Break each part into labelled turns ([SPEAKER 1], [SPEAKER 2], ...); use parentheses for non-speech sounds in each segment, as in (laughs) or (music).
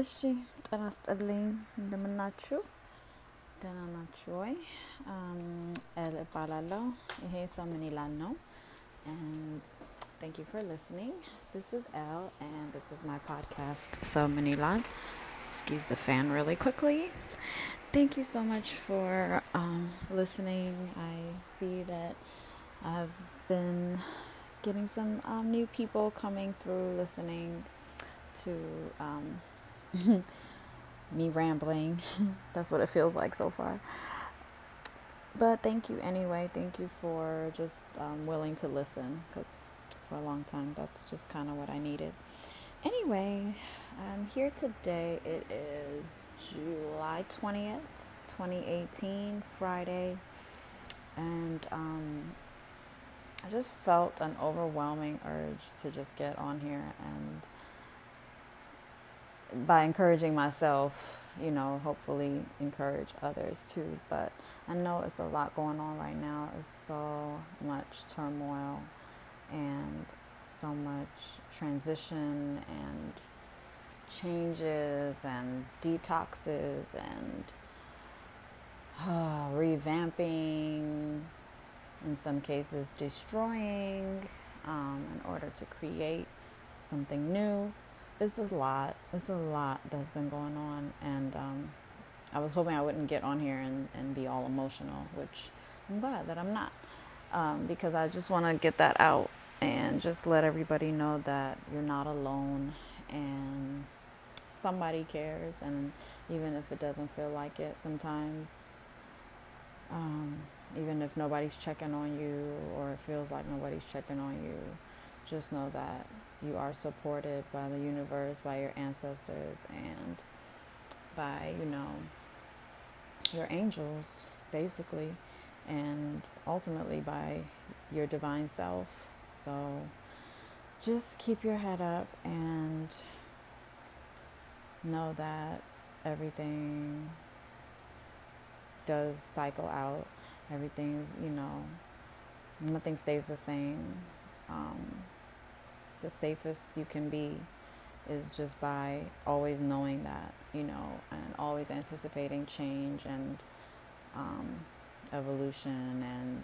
[SPEAKER 1] እሺ ጤና ይስጥልኝ እንደምናችሁ ደህና ናችሁ ወይ? ኤል እባላለሁ። ይሄ ሰው ምን ይላል ነው። And thank you for listening. This is Elle, and this is my podcast, So Manilan. Excuse the fan really quickly. Thank you so much for um, listening. I see that I've been getting some um, new people coming through listening to um, (laughs) me rambling. (laughs) That's what it feels like so far. But thank you anyway. Thank you for just um, willing to listen because for a long time that's just kind of what I needed. Anyway, I'm here today. It is July 20th, 2018, Friday. And um, I just felt an overwhelming urge to just get on here and by encouraging myself, you know, hopefully encourage others too. But I know it's a lot going on right now. It's so much turmoil and so much transition and changes and detoxes and uh, (sighs) revamping, in some cases, destroying um, in order to create something new it's a lot. It's a lot that's been going on, and um, I was hoping I wouldn't get on here and, and be all emotional, which I'm glad that I'm not, um, because I just want to get that out and just let everybody know that you're not alone, and somebody cares, and even if it doesn't feel like it, sometimes, um, even if nobody's checking on you or it feels like nobody's checking on you, just know that you are supported by the universe, by your ancestors, and by, you know, your angels, basically, and ultimately by your divine self. So just keep your head up and know that everything does cycle out. Everything's, you know, nothing stays the same. Um, the safest you can be is just by always knowing that, you know, and always anticipating change and um, evolution and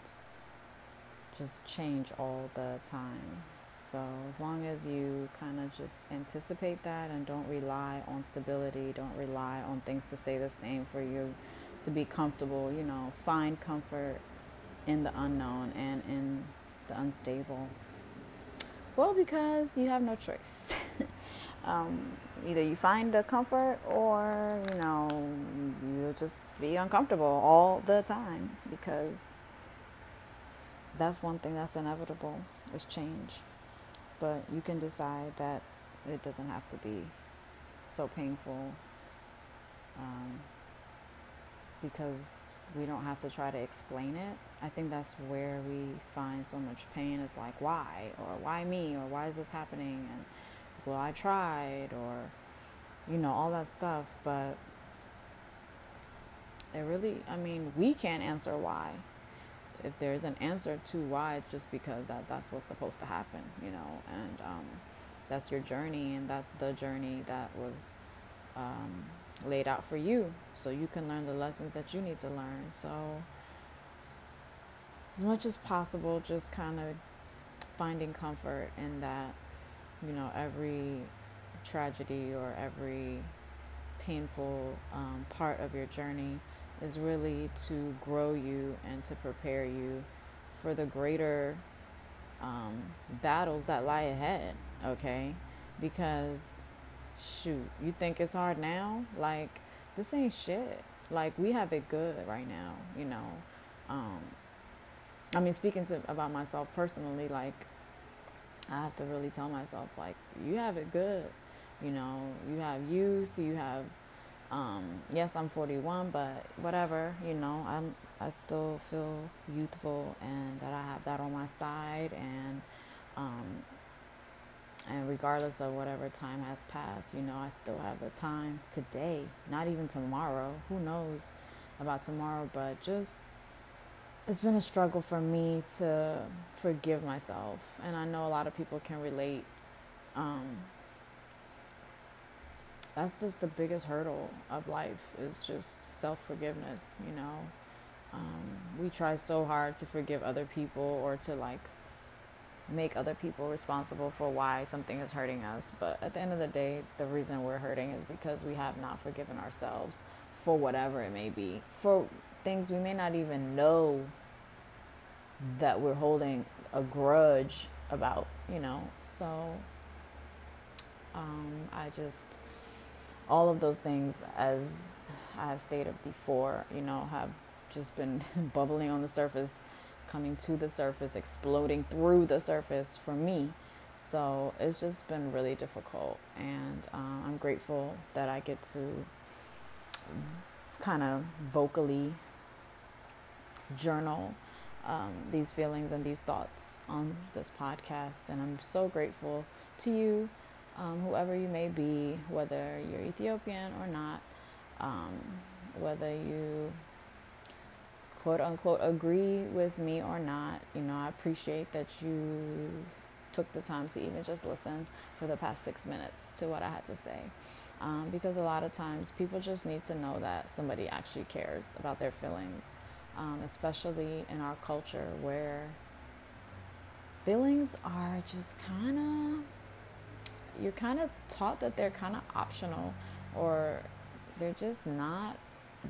[SPEAKER 1] just change all the time. So, as long as you kind of just anticipate that and don't rely on stability, don't rely on things to stay the same for you to be comfortable, you know, find comfort in the unknown and in the unstable. Well, because you have no choice. (laughs) um, either you find the comfort or, you know, you'll just be uncomfortable all the time because that's one thing that's inevitable is change. But you can decide that it doesn't have to be so painful um, because we don't have to try to explain it. I think that's where we find so much pain is like, why? Or why me? Or why is this happening? And well, I tried, or, you know, all that stuff. But it really, I mean, we can't answer why. If there's an answer to why, it's just because that that's what's supposed to happen, you know, and um, that's your journey, and that's the journey that was um, laid out for you so you can learn the lessons that you need to learn. So, as much as possible, just kind of finding comfort in that, you know, every tragedy or every painful um, part of your journey is really to grow you and to prepare you for the greater um, battles that lie ahead, okay? Because shoot, you think it's hard now? Like, this ain't shit. Like, we have it good right now, you know. Um, I mean, speaking to about myself personally, like, I have to really tell myself, like, you have it good. You know, you have youth, you have, um, yes, I'm 41, but whatever, you know, I'm, I still feel youthful and that I have that on my side and, um, and regardless of whatever time has passed, you know, I still have the time today, not even tomorrow. Who knows about tomorrow, but just it's been a struggle for me to forgive myself. And I know a lot of people can relate. Um, that's just the biggest hurdle of life is just self forgiveness. You know, um, we try so hard to forgive other people or to like make other people responsible for why something is hurting us. But at the end of the day, the reason we're hurting is because we have not forgiven ourselves for whatever it may be, for things we may not even know that we're holding a grudge about, you know. So um, I just, all of those things, as I have stated before, you know, have just been (laughs) bubbling on the surface coming to the surface, exploding through the surface for me. So it's just been really difficult, and um, I'm grateful that I get to kind of vocally journal um, these feelings and these thoughts on this podcast. And I'm so grateful to you, um, whoever you may be, whether you're Ethiopian or not, um, whether you quote unquote agree with me or not. You know, I appreciate that you took the time to even just listen for the past six minutes to what I had to say. Um, because a lot of times people just need to know that somebody actually cares about their feelings, um, especially in our culture where feelings are just kind of, you're kind of taught that they're kind of optional or they're just not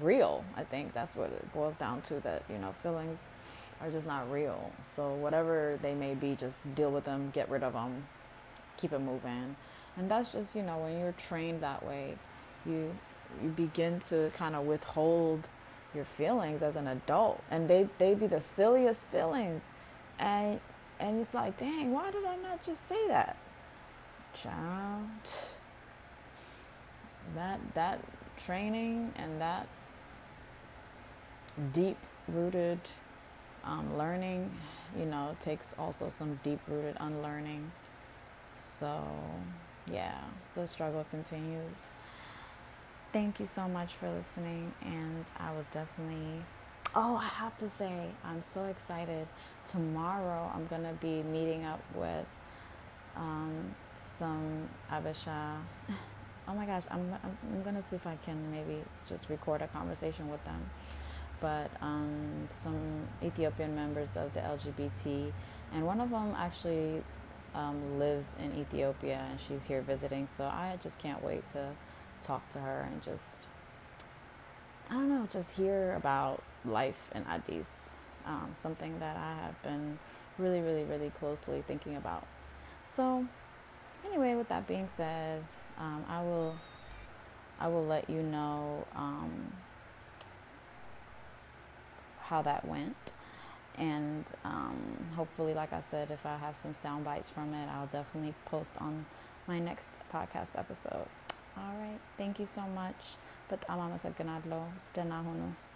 [SPEAKER 1] real. I think that's what it boils down to that, you know, feelings are just not real. So whatever they may be, just deal with them, get rid of them, keep it moving. And that's just, you know, when you're trained that way, you you begin to kind of withhold your feelings as an adult and they they be the silliest feelings and and it's like dang why did i not just say that child that that training and that deep rooted um, learning, you know, takes also some deep rooted unlearning. So, yeah, the struggle continues. Thank you so much for listening, and I will definitely. Oh, I have to say, I'm so excited. Tomorrow, I'm going to be meeting up with um, some Habesha. (laughs) Oh my gosh, I'm, I'm, I'm going to see if I can maybe just record a conversation with them but um, some Ethiopian members of the LGBT, and one of them actually um, lives in Ethiopia and she's here visiting. So I just can't wait to talk to her and just, I don't know, just hear about life in Addis, um, something that I have been really, really, really closely thinking about. So, anyway, with that being said, um, I will, I will let you know um, how that went. And um, hopefully, like I said, if I have some sound bites from it, I'll definitely post on my next podcast episode. All right. Thank you so much. But I'm Denahunu.